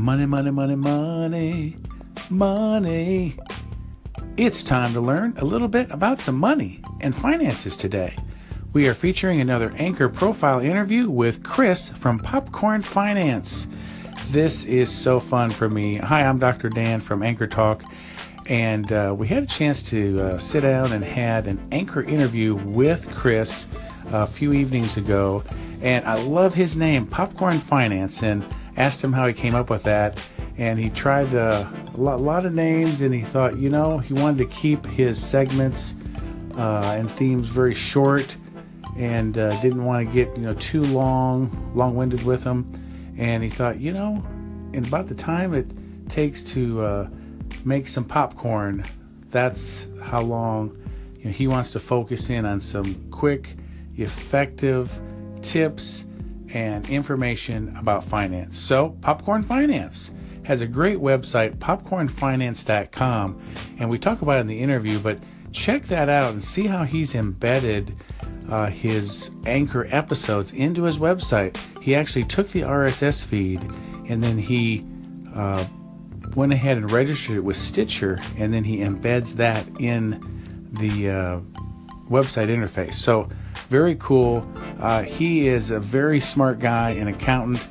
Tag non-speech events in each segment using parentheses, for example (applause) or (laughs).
Money, money, money, money, money. It's time to learn a little bit about some money and finances today. We are featuring another Anchor profile interview with Chris from Popcorn Finance. This is so fun for me. Hi, I'm Dr. Dan from Anchor Talk, and uh, we had a chance to uh, sit down and had an Anchor interview with Chris a few evenings ago. And I love his name, Popcorn Finance, and asked him how he came up with that. And he tried a lot, lot of names, and he thought, you know, he wanted to keep his segments uh, and themes very short and uh, didn't want to get you know too long long-winded with them and he thought you know in about the time it takes to uh, make some popcorn that's how long you know, he wants to focus in on some quick effective tips and information about finance so popcorn finance has a great website popcornfinance.com and we talk about it in the interview but check that out and see how he's embedded uh, his anchor episodes into his website. He actually took the RSS feed and then he uh, went ahead and registered it with Stitcher, and then he embeds that in the uh, website interface. So, very cool. Uh, he is a very smart guy, an accountant.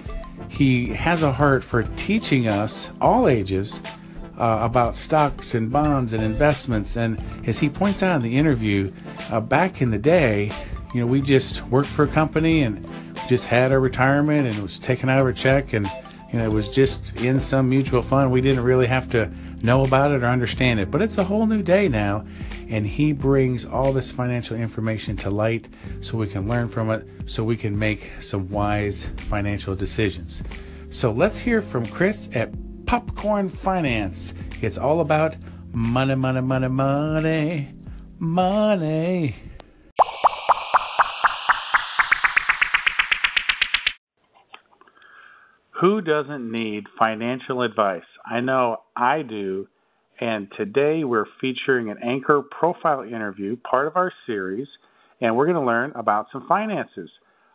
He has a heart for teaching us, all ages, uh, about stocks and bonds and investments. And as he points out in the interview, uh, back in the day, you know, we just worked for a company and just had our retirement and it was taken out of our check and you know it was just in some mutual fund. We didn't really have to know about it or understand it. But it's a whole new day now, and he brings all this financial information to light so we can learn from it, so we can make some wise financial decisions. So let's hear from Chris at Popcorn Finance. It's all about money, money, money, money, money. Who doesn't need financial advice? I know I do. And today we're featuring an anchor profile interview, part of our series, and we're going to learn about some finances.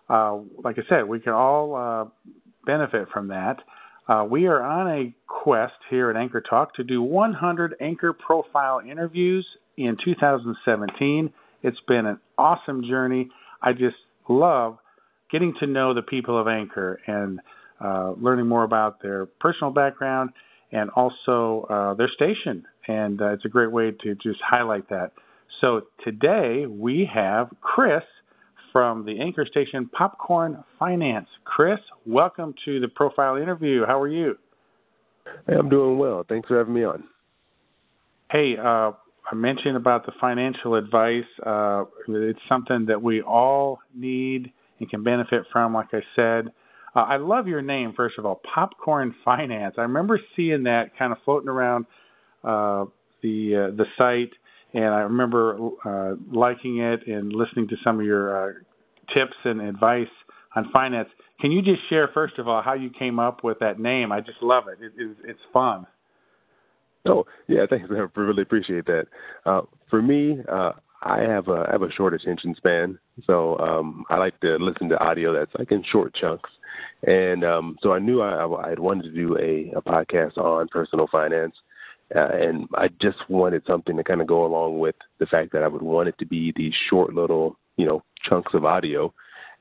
Uh, like I said, we can all uh, benefit from that. Uh, we are on a quest here at Anchor Talk to do 100 anchor profile interviews in 2017. It's been an awesome journey. I just love getting to know the people of Anchor and uh, learning more about their personal background and also uh, their station. And uh, it's a great way to just highlight that. So today we have Chris from the anchor station Popcorn Finance. Chris, welcome to the profile interview. How are you? Hey, I'm doing well. Thanks for having me on. Hey, uh, I mentioned about the financial advice. Uh, it's something that we all need and can benefit from, like I said. Uh, I love your name, first of all, Popcorn Finance. I remember seeing that kind of floating around uh, the uh, the site, and I remember uh, liking it and listening to some of your uh, tips and advice on finance. Can you just share, first of all, how you came up with that name? I just love it. it, it it's fun. Oh yeah, thanks. I really appreciate that. Uh, for me, uh, I have a I have a short attention span, so um, I like to listen to audio that's like in short chunks. And um, so I knew I, I had wanted to do a, a podcast on personal finance. Uh, and I just wanted something to kind of go along with the fact that I would want it to be these short little, you know, chunks of audio.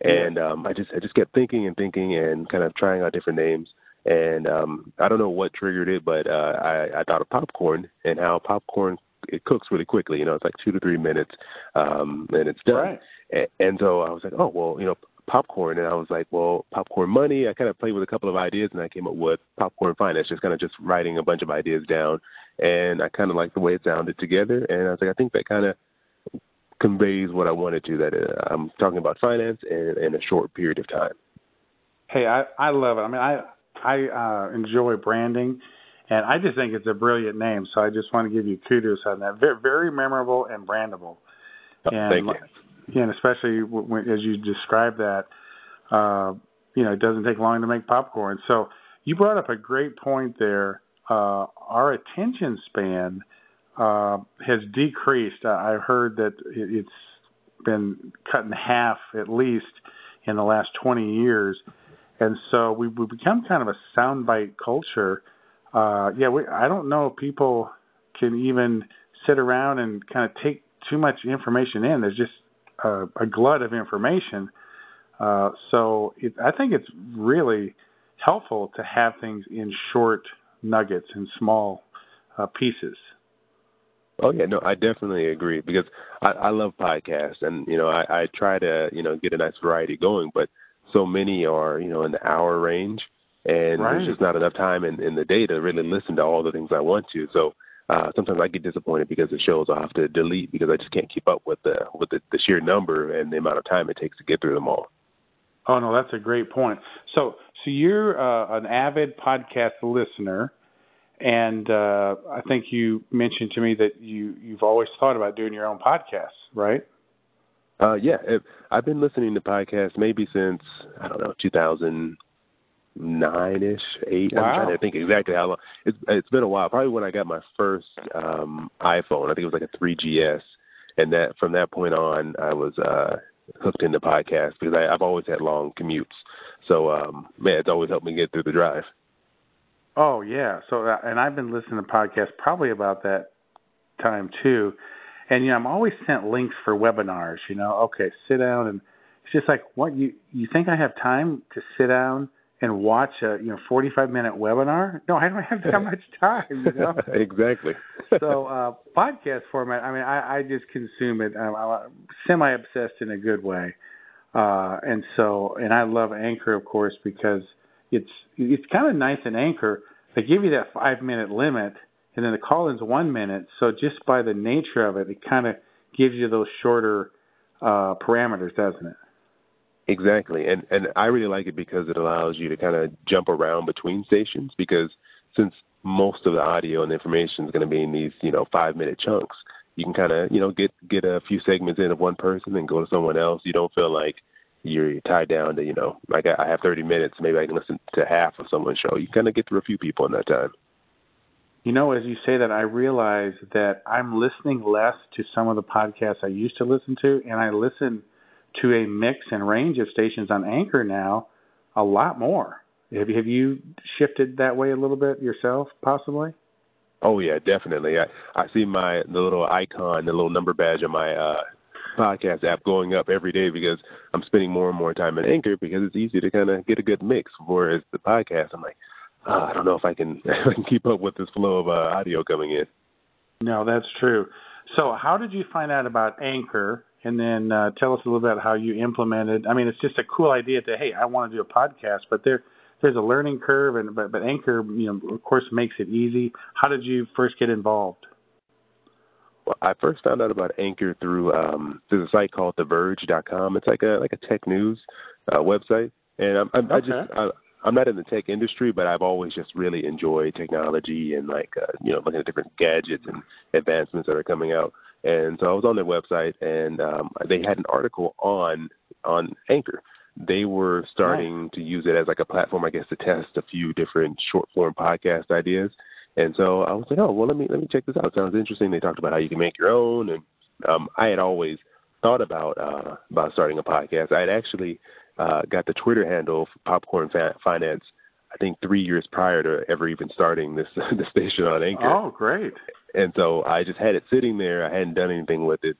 And um, I just I just kept thinking and thinking and kind of trying out different names. And um, I don't know what triggered it, but uh, I, I thought of popcorn and how popcorn it cooks really quickly. You know, it's like two to three minutes, um, and it's done. Right. And, and so I was like, oh well, you know, popcorn and I was like, well, popcorn money. I kind of played with a couple of ideas and I came up with popcorn finance, just kind of just writing a bunch of ideas down. And I kind of like the way it sounded together. And I was like, I think that kind of conveys what I wanted to, that uh, I'm talking about finance in, in a short period of time. Hey, I, I love it. I mean, I, I uh, enjoy branding and I just think it's a brilliant name. So I just want to give you kudos on that. Very, very memorable and brandable. Oh, and thank you and especially when, as you describe that, uh, you know, it doesn't take long to make popcorn. So you brought up a great point there. Uh, our attention span uh, has decreased. I heard that it, has been cut in half at least in the last 20 years. and so we we become kind of a soundbite culture. Uh, yeah, we, I don't know if people can even sit around and kind of take too much information in. There's just a, a glut of information. Uh, so it, I think it's really helpful to have things in short nuggets and small uh, pieces. Oh yeah, no, I definitely agree because I, I love podcasts and you know I, I try to you know get a nice variety going, but so many are you know in the hour range, and right. there's just not enough time in, in the day to really listen to all the things I want to. So uh, sometimes I get disappointed because the shows I have to delete because I just can't keep up with the with the, the sheer number and the amount of time it takes to get through them all. Oh no, that's a great point. So so you're uh, an avid podcast listener, and uh, I think you mentioned to me that you you've always thought about doing your own podcast, right? Uh, yeah, I've been listening to podcasts maybe since I don't know 2000 nine ish, eight. Wow. I'm trying to think exactly how long. It's it's been a while. Probably when I got my first um iPhone. I think it was like a 3GS, and that from that point on, I was uh hooked into podcasts because I, I've always had long commutes. So um man, it's always helped me get through the drive. Oh yeah. So uh, and I've been listening to podcasts probably about that time too. And you know, I'm always sent links for webinars. You know, okay, sit down and it's just like what you you think I have time to sit down and watch a you know 45 minute webinar? No i don't have that (laughs) much time you know? (laughs) Exactly. (laughs) So uh podcast format i mean i i just consume it i'm, I'm semi obsessed in a good way. Uh and so and i love anchor of course because it's it's kind of nice in anchor. They give you that five minute limit and then the call in's one minute. So just by the nature of it it kind of gives you those shorter uh parameters doesn't it Exactly, and and I really like it because it allows you to kind of jump around between stations. Because since most of the audio and information is going to be in these you know five minute chunks, you can kind of you know get get a few segments in of one person and go to someone else. You don't feel like you're tied down to you know like I have 30 minutes, maybe I can listen to half of someone's show. You kind of get through a few people in that time. You know, as you say that, I realize that I'm listening less to some of the podcasts I used to listen to, and I listen to a mix and range of stations on Anchor now a lot more. Have you, have you shifted that way a little bit yourself, possibly? Oh yeah, definitely. I I see my the little icon, the little number badge on my uh podcast app going up every day because I'm spending more and more time in Anchor because it's easy to kind of get a good mix. Whereas the podcast, I'm like, oh, I don't know if I can (laughs) if I can keep up with this flow of uh, audio coming in. No, that's true. So, how did you find out about Anchor and then uh, tell us a little bit about how you implemented. I mean, it's just a cool idea to hey, I want to do a podcast, but there there's a learning curve, and but but Anchor, you know, of course, makes it easy. How did you first get involved? Well, I first found out about Anchor through um, there's a site called TheVerge.com. It's like a like a tech news uh, website, and I'm, I'm, okay. I just I, I'm not in the tech industry, but I've always just really enjoyed technology and like uh, you know looking at different gadgets and advancements that are coming out. And so I was on their website, and um, they had an article on on Anchor. They were starting to use it as like a platform, I guess, to test a few different short form podcast ideas. And so I was like, oh well, let me let me check this out. It sounds interesting. They talked about how you can make your own, and um, I had always thought about uh, about starting a podcast. I had actually uh, got the Twitter handle for Popcorn Finance. I think three years prior to ever even starting this (laughs) the station on Anchor. Oh, great! And so I just had it sitting there. I hadn't done anything with it.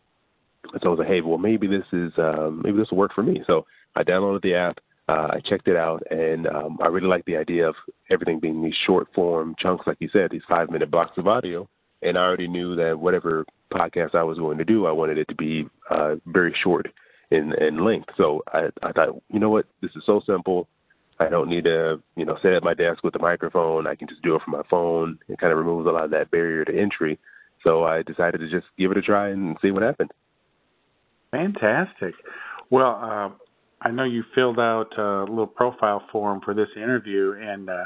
So I was like, hey, well, maybe this is um, maybe this will work for me. So I downloaded the app. Uh, I checked it out, and um, I really like the idea of everything being these short form chunks, like you said, these five minute blocks of audio. And I already knew that whatever podcast I was going to do, I wanted it to be uh, very short in, in length. So I, I thought, you know what, this is so simple. I don't need to, you know, sit at my desk with a microphone. I can just do it from my phone. It kind of removes a lot of that barrier to entry. So I decided to just give it a try and see what happened. Fantastic. Well, uh, I know you filled out a little profile form for this interview, and uh,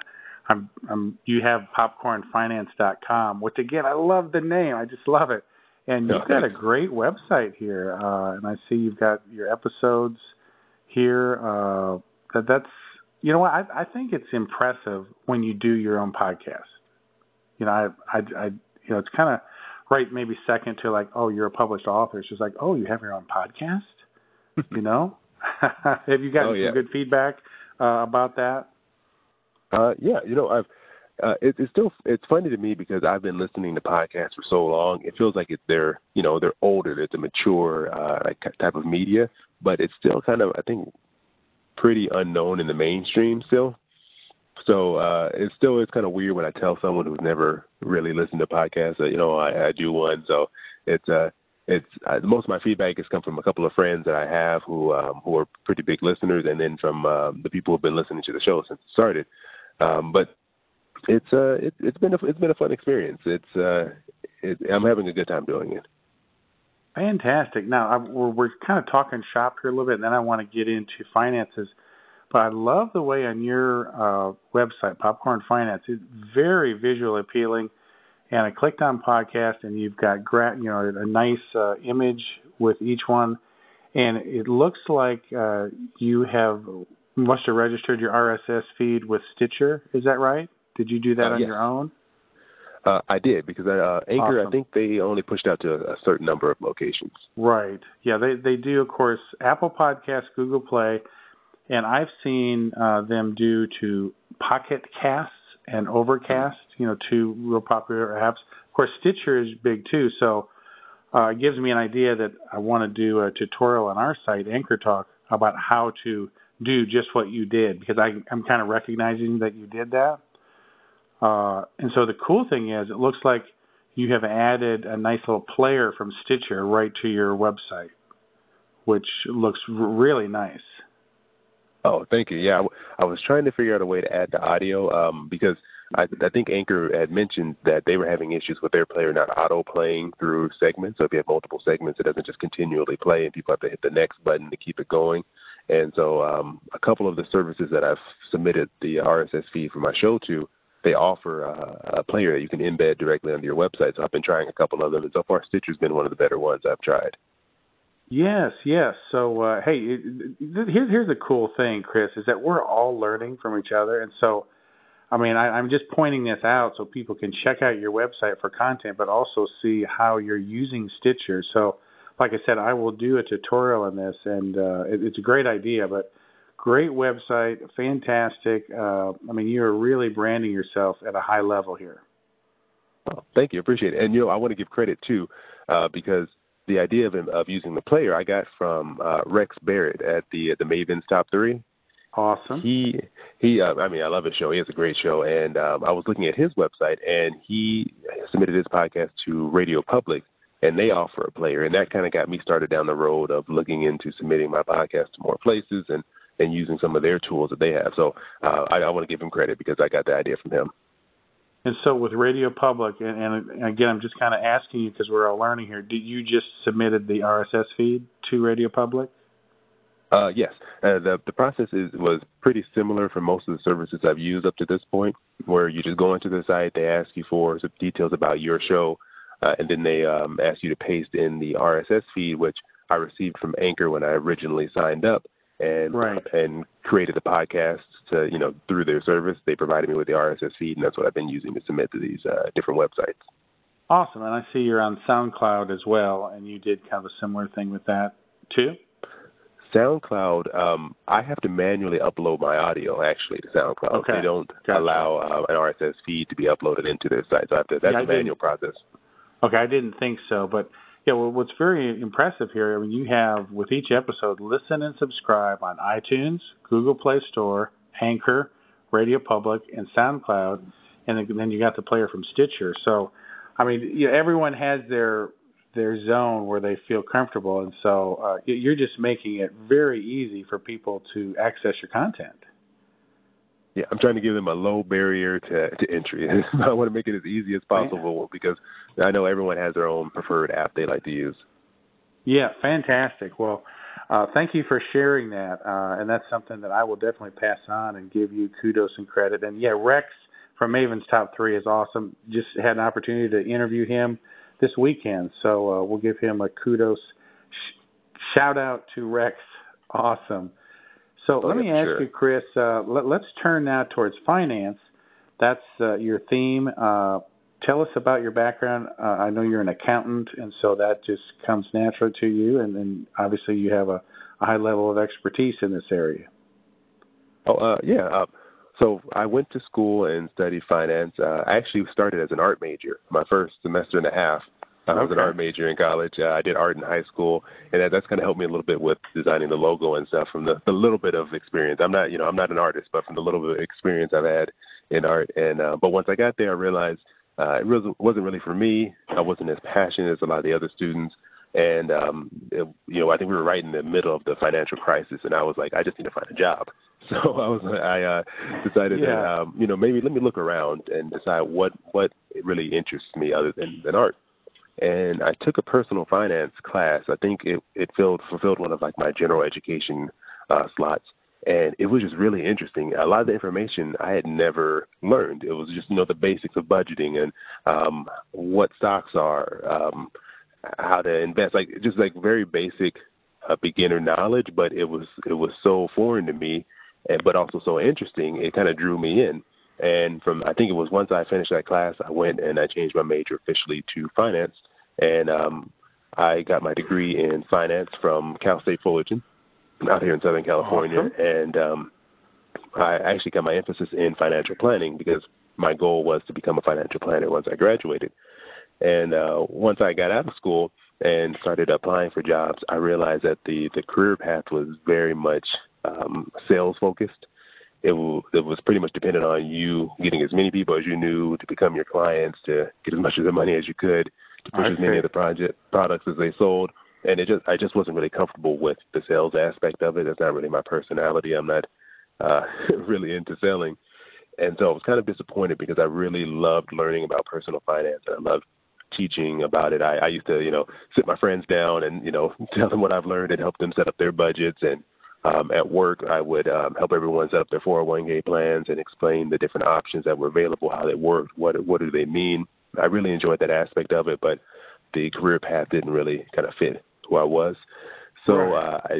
I'm, I'm, you have popcornfinance.com, which again, I love the name. I just love it. And you've got a great website here, uh, and I see you've got your episodes here. Uh, that that's you know what? I, I think it's impressive when you do your own podcast. You know, I, I, I you know, it's kind of right, maybe second to like, oh, you're a published author. It's just like, oh, you have your own podcast. (laughs) you know, (laughs) have you gotten oh, yeah. some good feedback uh, about that? Uh, yeah, you know, I've uh, it, it's still it's funny to me because I've been listening to podcasts for so long. It feels like it, they're you know they're older. It's a mature uh, like type of media, but it's still kind of I think pretty unknown in the mainstream still. So uh, it still is kind of weird when I tell someone who's never really listened to podcasts that you know I, I do one. So it's uh, it's uh, most of my feedback has come from a couple of friends that I have who um, who are pretty big listeners, and then from um, the people who've been listening to the show since it started. Um, but it's uh it, it's been a it's been a fun experience. It's uh it, I'm having a good time doing it. Fantastic. Now I, we're we're kind of talking shop here a little bit, and then I want to get into finances. But I love the way on your uh, website, Popcorn Finance, it's very visually appealing. And I clicked on podcast, and you've got gra- you know a nice uh, image with each one, and it looks like uh, you have must have registered your RSS feed with Stitcher. Is that right? Did you do that uh, on yes. your own? Uh, I did because uh, Anchor. Awesome. I think they only pushed out to a, certain number of locations. Right. Yeah, they they do. Of course, Apple Podcasts, Google Play, and I've seen uh, them do to Pocket Casts and Overcast. You know, two real popular apps. Of course, Stitcher is big too. So uh, it gives me an idea that I want to do a tutorial on our site, Anchor Talk, about how to do just what you did because I, I'm kind of recognizing that you did that. Uh, and so the cool thing is, it looks like you have added a nice little player from Stitcher right to your website, which looks really nice. Oh, thank you. Yeah, I was trying to figure out a way to add the audio um, because I, I think Anchor had mentioned that they were having issues with their player not auto playing through segments. So if you have multiple segments, it doesn't just continually play, and people have to hit the next button to keep it going. And so um, a couple of the services that I've submitted the RSS feed for my show to, they offer uh, a player that you can embed directly onto your website. So I've been trying a couple of them, and so far Stitcher's been one of the better ones I've tried. Yes, yes. So uh, hey, here's here's the cool thing, Chris, is that we're all learning from each other, and so. I mean, I, I'm just pointing this out so people can check out your website for content, but also see how you're using Stitcher. So, like I said, I will do a tutorial on this, and uh, it, it's a great idea. But great website, fantastic. Uh, I mean, you're really branding yourself at a high level here. Oh, thank you, appreciate it. And you know, I want to give credit too, uh, because the idea of of using the player I got from uh, Rex Barrett at the the Mavens Top Three. Awesome. He he. Uh, I mean, I love his show. He has a great show, and um, I was looking at his website, and he submitted his podcast to Radio Public, and they offer a player, and that kind of got me started down the road of looking into submitting my podcast to more places and and using some of their tools that they have. So uh, I, I want to give him credit because I got the idea from him. And so with Radio Public, and, and again, I'm just kind of asking you because we're all learning here. Did you just submitted the RSS feed to Radio Public? Uh, yes, uh, the the process is was pretty similar for most of the services I've used up to this point, where you just go into the site, they ask you for some details about your show, uh, and then they um, ask you to paste in the RSS feed, which I received from Anchor when I originally signed up, and right. and created the podcast to you know through their service. They provided me with the RSS feed, and that's what I've been using to submit to these uh, different websites. Awesome, and I see you're on SoundCloud as well, and you did kind of a similar thing with that too. SoundCloud, um, I have to manually upload my audio actually to SoundCloud. Okay. They don't gotcha. allow uh, an RSS feed to be uploaded into their site. So I have to, that's yeah, a manual process. Okay, I didn't think so, but yeah, well, what's very impressive here, I mean, you have with each episode, listen and subscribe on iTunes, Google Play Store, Anchor, Radio Public, and SoundCloud, and then you got the player from Stitcher. So, I mean, you know, everyone has their their zone where they feel comfortable, and so uh, you're just making it very easy for people to access your content. Yeah, I'm trying to give them a low barrier to, to entry. (laughs) I want to make it as easy as possible because I know everyone has their own preferred app they like to use. Yeah, fantastic. Well, uh, thank you for sharing that, uh, and that's something that I will definitely pass on and give you kudos and credit. And yeah, Rex from Maven's Top Three is awesome. Just had an opportunity to interview him this weekend. So uh, we'll give him a kudos. Sh- shout out to Rex. Awesome. So oh, let me ask sure. you, Chris. Uh, let, us turn now towards finance. That's uh, your theme. Uh, tell us about your background. Uh, I know you're an accountant, and so that just comes naturally to you. And then obviously you have a, a high level of expertise in this area. Oh, uh, yeah. Uh, so I went to school and studied finance. Uh, I actually started as an art major. My first semester and a half, I was an art major in college. Uh, I did art in high school, and that, that's kind of helped me a little bit with designing the logo and stuff from the, the little bit of experience. I'm not, you know, I'm not an artist, but from the little bit of experience I've had in art. And uh, but once I got there, I realized uh, it wasn't wasn't really for me. I wasn't as passionate as a lot of the other students. And um, it, you know, I think we were right in the middle of the financial crisis, and I was like, I just need to find a job. (laughs) So I was, I uh, decided yeah. that, um, you know, maybe let me look around and decide what what really interests me other than, than art. And I took a personal finance class. I think it it filled fulfilled one of like my general education uh, slots and it was just really interesting. A lot of the information I had never learned. It was just you know the basics of budgeting and um, what stocks are, um, how to invest, like just like very basic uh, beginner knowledge. But it was it was so foreign to me, and but also so interesting. It kind of drew me in. And from I think it was once I finished that class, I went and I changed my major officially to finance, and um, I got my degree in finance from Cal State Fullerton out here in Southern California, awesome. and um, I actually got my emphasis in financial planning because my goal was to become a financial planner once I graduated. And uh, once I got out of school and started applying for jobs, I realized that the the career path was very much um, sales focused. It, w- it was pretty much dependent on you getting as many people as you knew to become your clients, to get as much of the money as you could, to push as many of the project products as they sold, and it just I just wasn't really comfortable with the sales aspect of it. That's not really my personality. I'm not uh, (laughs) really into selling, and so I was kind of disappointed because I really loved learning about personal finance. and I loved teaching about it. I, I used to you know sit my friends down and you know (laughs) tell them what I've learned and help them set up their budgets and. Um, at work, I would um, help everyone set up their 401k plans and explain the different options that were available, how they worked, what what do they mean. I really enjoyed that aspect of it, but the career path didn't really kind of fit who I was. So Right. uh, I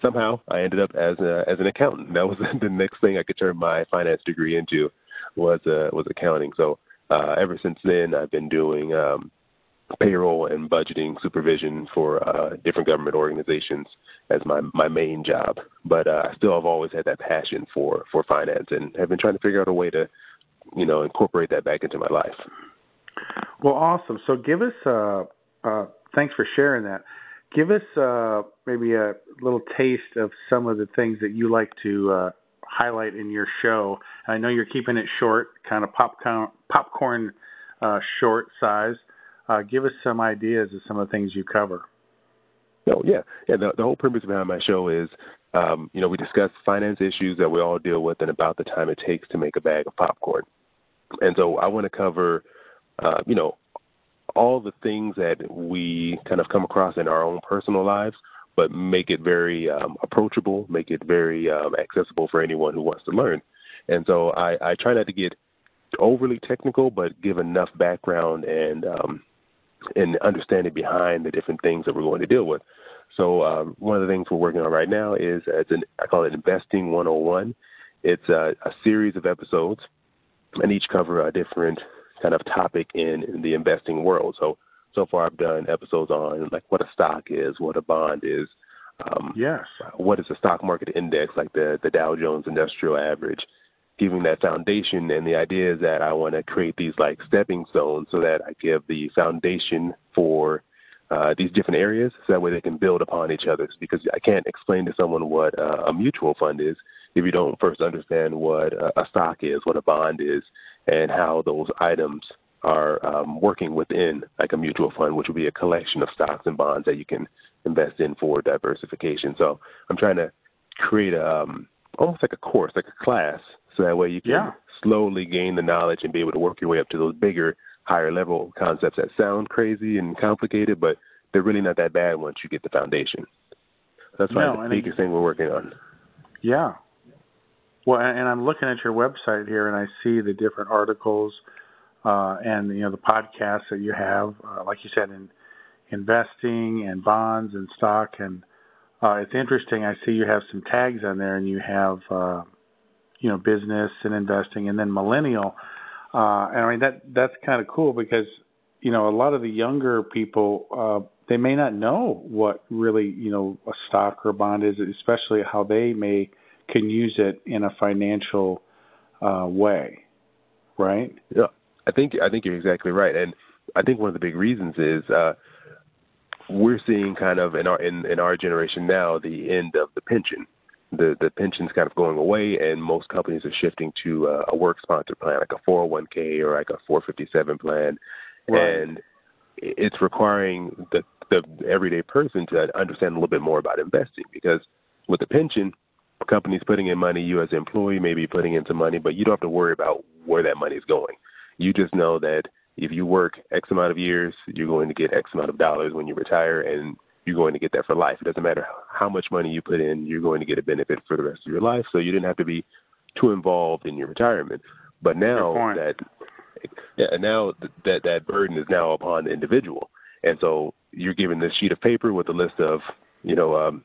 somehow I ended up as a, as an accountant. (laughs) That was the next thing I could turn my finance degree into was uh, was accounting. So uh, ever since then, I've been doing um, payroll and budgeting supervision for uh, different government organizations as my my main job. But uh, I still have always had that passion for for finance and have been trying to figure out a way to you know incorporate that back into my life. Well, awesome. So give us, uh, uh, thanks for sharing that. Give us uh, maybe a little taste of some of the things that you like to uh, highlight in your show. I know you're keeping it short, kind of popcorn, popcorn uh, short size. Uh, give us some ideas of some of the things you cover. No, yeah, yeah. The, the whole premise behind my show is, um, you know, we discuss finance issues that we all deal with and about the time it takes to make a bag of popcorn. And so I want to cover, uh, you know, all the things that we kind of come across in our own personal lives, but make it very um, approachable, make it very um, accessible for anyone who wants to learn. And so I, I try not to get overly technical, but give enough background and um, and understanding behind the different things that we're going to deal with. So um, one of the things we're working on right now is it's an I call it Investing 101. It's a, a series of episodes, and each cover a different kind of topic in, in the investing world. So so far I've done episodes on like what a stock is, what a bond is, um, Yes. what is a stock market index like the the Dow Jones Industrial Average, giving that foundation. And the idea is that I want to create these like stepping stones so that I give the foundation for uh, these different areas, so that way they can build upon each other. Because I can't explain to someone what uh, a mutual fund is if you don't first understand what a, a stock is, what a bond is, and how those items are um, working within like a mutual fund, which would be a collection of stocks and bonds that you can invest in for diversification. So I'm trying to create a, um, almost like a course, like a class, so that way you can Yeah. slowly gain the knowledge and be able to work your way up to those bigger, higher level concepts that sound crazy and complicated, but they're really not that bad once you get the foundation. That's No, the biggest thing we're working on. Yeah. Well, and and I'm looking at your website here, and I see the different articles uh, and you know the podcasts that you have, uh, like you said, in investing and bonds and stock, and uh, it's interesting. I see you have some tags on there, and you have uh, you know business and investing, and then millennial. Uh, and I mean that that's kind of cool because you know a lot of the younger people uh, they may not know what really you know a stock or a bond is, especially how they may can use it in a financial uh, way, right? Yeah, I think I think you're exactly right, and I think one of the big reasons is uh, we're seeing kind of in our in, in our generation now the end of the pension. The the pension's kind of going away, and most companies are shifting to uh, a work sponsored plan, like a 401k or like a 457 plan, right. and it's requiring the the everyday person to understand a little bit more about investing because with the pension, companies putting in money, you as an employee may be putting in some money, but you don't have to worry about where that money is going. You just know that if you work X amount of years, you're going to get X amount of dollars when you retire, and you're going to get that for life. It doesn't matter how much money you put in, you're going to get a benefit for the rest of your life. So you didn't have to be too involved in your retirement. But now that yeah, now that that burden is now upon the individual, and so you're given this sheet of paper with a list of you know um,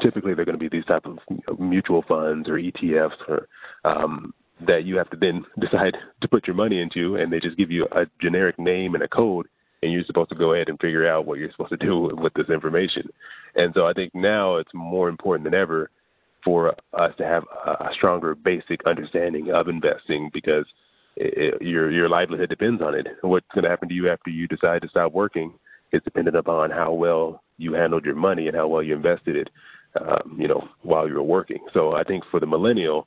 typically they're going to be these type of mutual funds or ETFs or um, that you have to then (laughs) decide to put your money into, and they just give you a generic name and a code, and you're supposed to go ahead and figure out what you're supposed to do (laughs) with this information. And so I think now it's more important than ever for us to have a stronger basic understanding of investing because it, your your livelihood depends on it. What's going to happen to you after you decide to stop working is dependent upon how well you handled your money and how well you invested it, um, you know, while you were working. So I think for the millennial,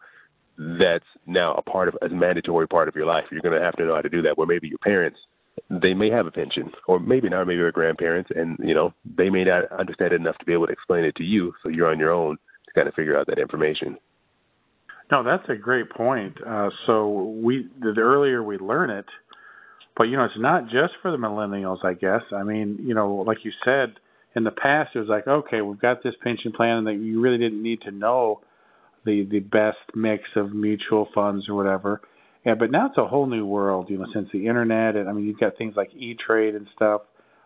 that's now a part of a mandatory part of your life. You're going to have to know how to do that. Where maybe your parents, they may have a pension, or maybe not, maybe your grandparents, and you know they may not understand it enough to be able to explain it to you. So you're on your own to kind of figure out that information. No, that's a great point. Uh, so we the earlier we learn it, but you know it's not just for the millennials. I guess. I mean, you know, like you said in the past, it was like, okay, we've got this pension plan, and that you really didn't need to know the the best mix of mutual funds or whatever. Yeah, but now it's a whole new world, you know, since the internet and I mean you've got things like E Trade and stuff.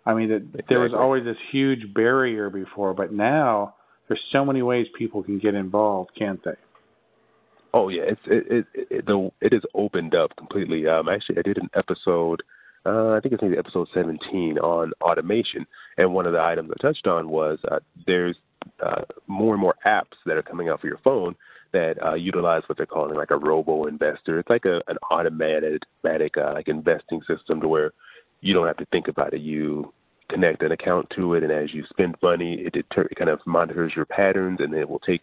I mean that exactly. there was always this huge barrier before, but now there's so many ways people can get involved, can't they? Oh yeah, it's it it it, the, it is opened up completely. Um, actually, I did an episode. Uh, I think it's maybe episode 17 on automation, and one of the items I touched on was uh, there's uh, more and more apps that are coming out for your phone that uh, utilize what they're calling like a robo investor. It's like a, an automated, automatic uh, like investing system to where you don't have to think about it. You connect an account to it, and as you spend money, it, deter- it kind of monitors your patterns, and then it will take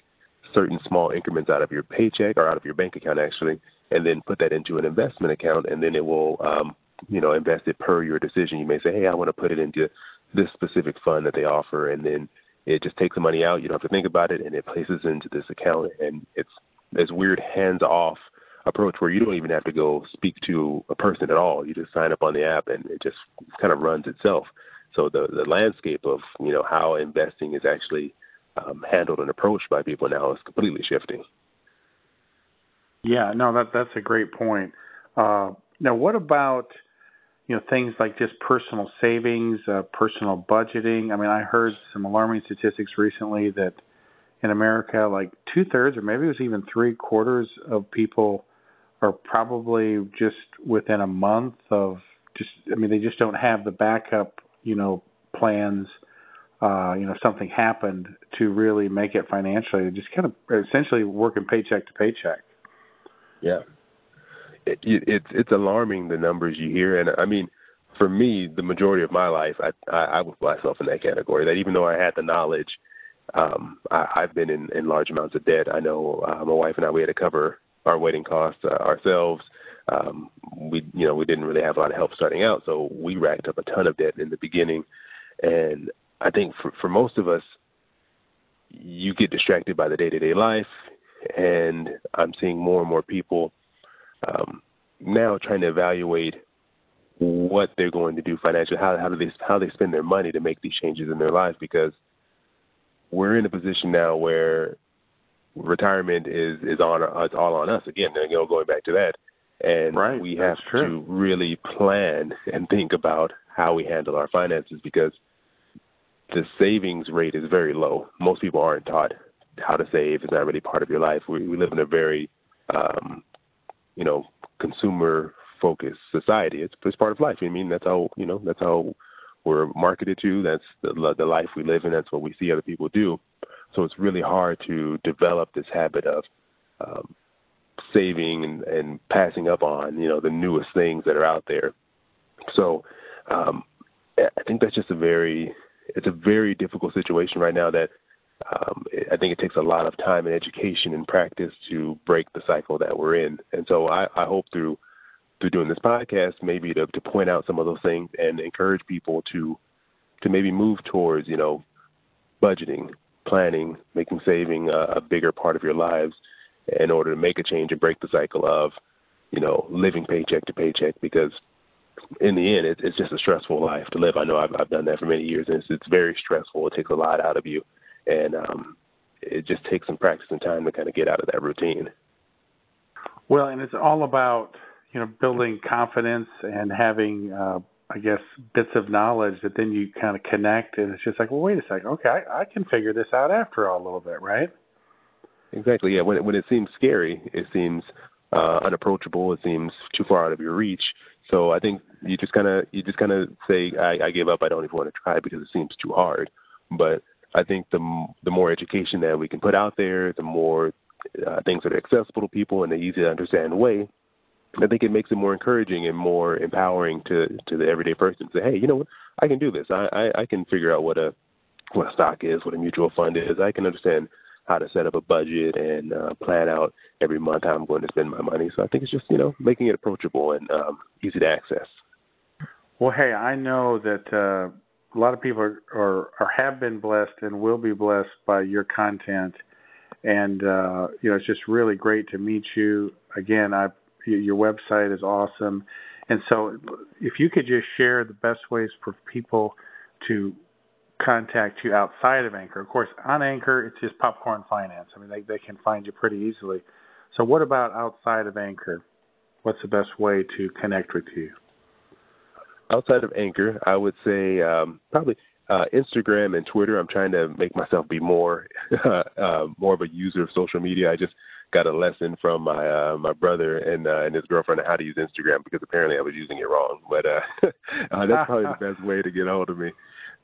certain small increments out of your paycheck or out of your bank account actually, and then put that into an investment account, and then it will, um, you know, invest it per your decision. You may say, hey, I want to put it into this specific fund that they offer, and then it just takes the money out. You don't have to think about it, and it places into this account. And it's this weird hands-off approach where you don't even have to go speak to a person at all. You just sign up on the app, and it just kind of runs itself. So the the landscape of you know how investing is actually um, handled and approached by people now is completely shifting. Yeah, no, that that's a great point. Uh, now, what about you know things like just personal savings, uh, personal budgeting. I mean, I heard some alarming statistics recently that in America, like two thirds, or maybe it was even three quarters of people are probably just within a month of just. I mean, they just don't have the backup, you know, plans. Uh, you know, something happened to really make it financially. Just kind of essentially working paycheck to paycheck. Yeah, it, it's it's alarming the numbers you hear, and I mean, for me, the majority of my life, I I, I would put myself in that category. That even though I had the knowledge, um, I, I've been in, in large amounts of debt. I know uh, my wife and I we had to cover our wedding costs uh, ourselves. Um, we you know we didn't really have a lot of help starting out, so we racked up a ton of debt in the beginning, and I think for for most of us, you get distracted by the day to day life, and I'm seeing more and more people um, now trying to evaluate what they're going to do financially, how how do they how they spend their money to make these changes in their life because we're in a position now where retirement is is on it's all on us again. You know, going back to that, and right, we have to really plan and think about how we handle our finances because the savings rate is very low. Most people aren't taught how to save. It's not really part of your life. We, we live in a very um, you know, consumer focused society. It's it's part of life. I mean, that's how you know that's how we're marketed to. That's the the life we live in. That's what we see other people do. so it's really hard to develop this habit of um, saving and, and passing up on you know the newest things that are out there. So um, I think that's just a very it's a very difficult situation right now that um, I think it takes a lot of time and education and practice to break the cycle that we're in. And so I, I hope through through doing this podcast, maybe to, to point out some of those things and encourage people to to maybe move towards you know budgeting, planning, making saving a, a bigger part of your lives in order to make a change and break the cycle of you know living paycheck to paycheck because in the end, it, it's just a stressful life to live. I know I've, I've done that for many years, and it's, it's very stressful. It takes a lot out of you and um, it just takes some practice and time to kind of get out of that routine. Well, and it's all about you know building confidence and having, uh, I guess, bits of knowledge that then you kind of connect, and it's just like, well, wait a second, okay, I, I can figure this out after all a little bit, right? Exactly. Yeah. When it, when it seems scary, it seems uh, unapproachable. It seems too far out of your reach. So I think you just kind of you just kind of say, I, I give up. I don't even want to try because it seems too hard. But I think the the more education that we can put out there, the more uh, things that are accessible to people in an easy to understand way. I think it makes it more encouraging and more empowering to to the everyday person to say, hey, you know what, I can do this. I, I I can figure out what a what a stock is, what a mutual fund is. I can understand how to set up a budget and uh, plan out every month how I'm going to spend my money. So I think it's just you know making it approachable and um, easy to access. Well, hey, I know that uh, a lot of people are, are, are have been blessed and will be blessed by your content, and uh, you know it's just really great to meet you again. I your website is awesome, and so if you could just share the best ways for people to contact you outside of Anchor. Of course, on Anchor it's just Popcorn Finance. I mean they they can find you pretty easily. So what about outside of Anchor? What's the best way to connect with you? Outside of Anchor, I would say um, probably uh, Instagram and Twitter. I'm trying to make myself be more (laughs) uh, more of a user of social media. I just got a lesson from my uh, my brother and uh, and his girlfriend on how to use Instagram because apparently I was using it wrong. But uh, (laughs) uh, that's probably the (laughs) best way to get a hold of me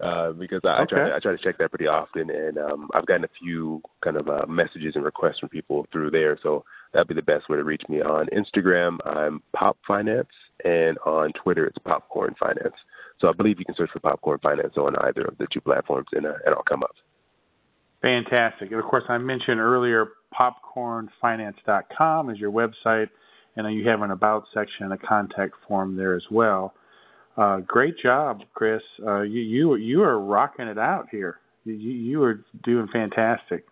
uh, because I, okay. I try to, I try to check that pretty often, and um, I've gotten a few kind of uh, messages and requests from people through there. So that'd be the best way to reach me on Instagram. I'm Pop Finance, and on Twitter it's Popcorn Finance. So I believe you can search for Popcorn Finance on either of the two platforms, and, uh, and I'll come up. Fantastic. And of course, I mentioned earlier popcornfinance.com is your website, and you have an about section and a contact form there as well. Uh, great job, Chris. Uh, you you you are rocking it out here. You you are doing fantastic.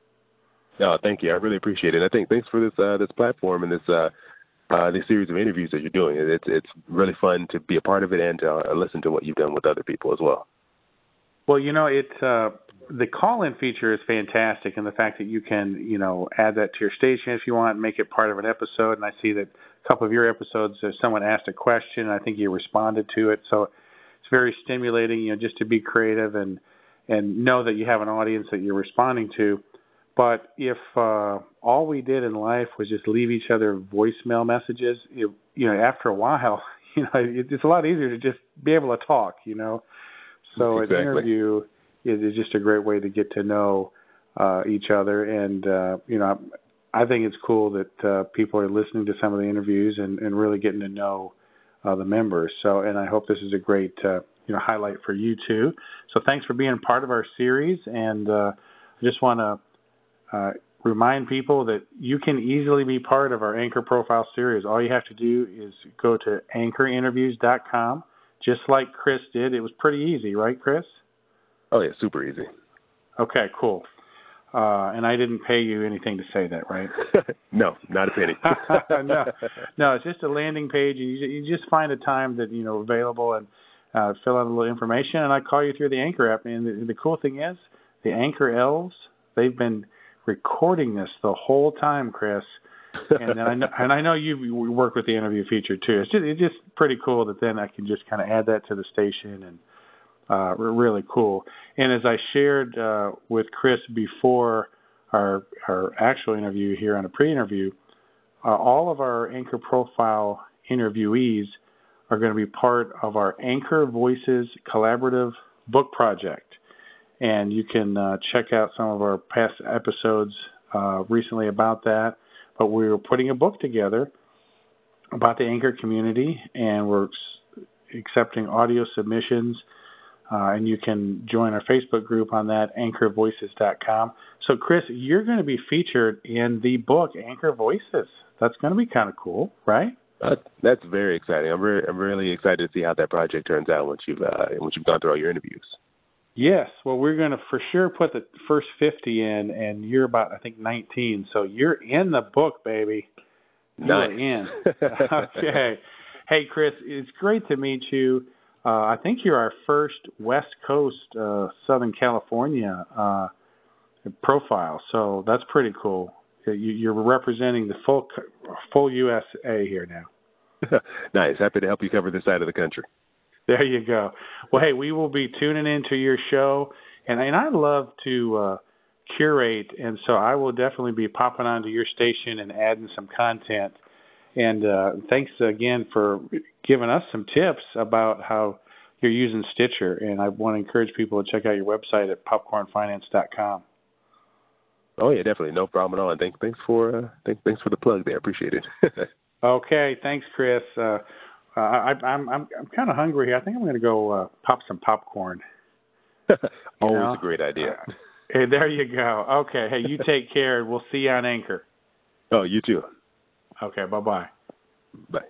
No, thank you. I really appreciate it. I think thanks for this uh, this platform and this uh, uh, this series of interviews that you're doing. It's it's really fun to be a part of it and to uh, listen to what you've done with other people as well. Well, you know, it's uh, the call-in feature is fantastic, and the fact that you can, you know, add that to your station if you want, make it part of an episode. And I see that a couple of your episodes, uh, someone asked a question, and I think you responded to it. So it's very stimulating, you know, just to be creative and and know that you have an audience that you're responding to. But if uh, all we did in life was just leave each other voicemail messages, it, you know, after a while, (laughs) you know, it, it's a lot easier to just be able to talk, you know. So exactly. an interview is, is just a great way to get to know uh, each other, and uh, you know, I think it's cool that uh, people are listening to some of the interviews and, and really getting to know uh, the members. So, and I hope this is a great uh, you know highlight for you too. So, thanks for being part of our series, and uh, I just want to uh, remind people that you can easily be part of our Anchor Profile series. All you have to do is go to anchorinterviews.com, just like Chris did. It was pretty easy, right, Chris? Oh, yeah, super easy. Okay, cool. Uh, and I didn't pay you anything to say that, right? (laughs) no, not a penny. (laughs) no, (laughs) no, it's just a landing page. You, you just find a time that you know available and uh, fill out a little information, and I call you through the Anchor app. And the, the cool thing is, the Anchor elves they've been recording this the whole time, Chris. and then I know, and I know you work with the interview feature too. It's just it's just pretty cool that then I can just kind of add that to the station and uh, really cool. And as I shared uh, with Chris before our our actual interview here on a pre-interview, uh, all of our Anchor Profile interviewees are going to be part of our Anchor Voices collaborative book project. And you can uh, check out some of our past episodes uh, recently about that. But we were putting a book together about the Anchor community, and we're accepting audio submissions. Uh, and you can join our Facebook group on that, anchorvoices.com. So, Chris, you're going to be featured in the book Anchor Voices. That's going to be kind of cool, right? Uh, that's very exciting. I'm very, I'm really excited to see how that project turns out once you've uh, once you've gone through all your interviews. Yes, well, we're going to for sure put the first 50 in, and you're about I think 19, so you're in the book, baby. Nice. You're in. (laughs) okay. Hey, Chris, it's great to meet you. Uh, I think you're our first West Coast, uh, Southern California uh, profile, so that's pretty cool. You're representing the full full USA here now. (laughs) nice. Happy to help you cover this side of the country. There you go. Well, hey, we will be tuning into your show, and and I love to uh, curate, and so I will definitely be popping onto your station and adding some content. And uh, thanks again for giving us some tips about how you're using Stitcher. And I want to encourage people to check out your website at popcornfinance.com. Oh yeah, definitely, no problem at all. And thanks, thanks for uh, thanks, thanks for the plug there. Appreciate it. (laughs) okay, thanks, Chris. Uh, uh, I, I'm I'm I'm kind of hungry here. I think I'm going to go uh, pop some popcorn. (laughs) Always know? a great idea. Uh, hey, there you go. Okay, hey, you take (laughs) care. We'll see you on Anchor. Oh, you too. Okay, bye-bye. Bye.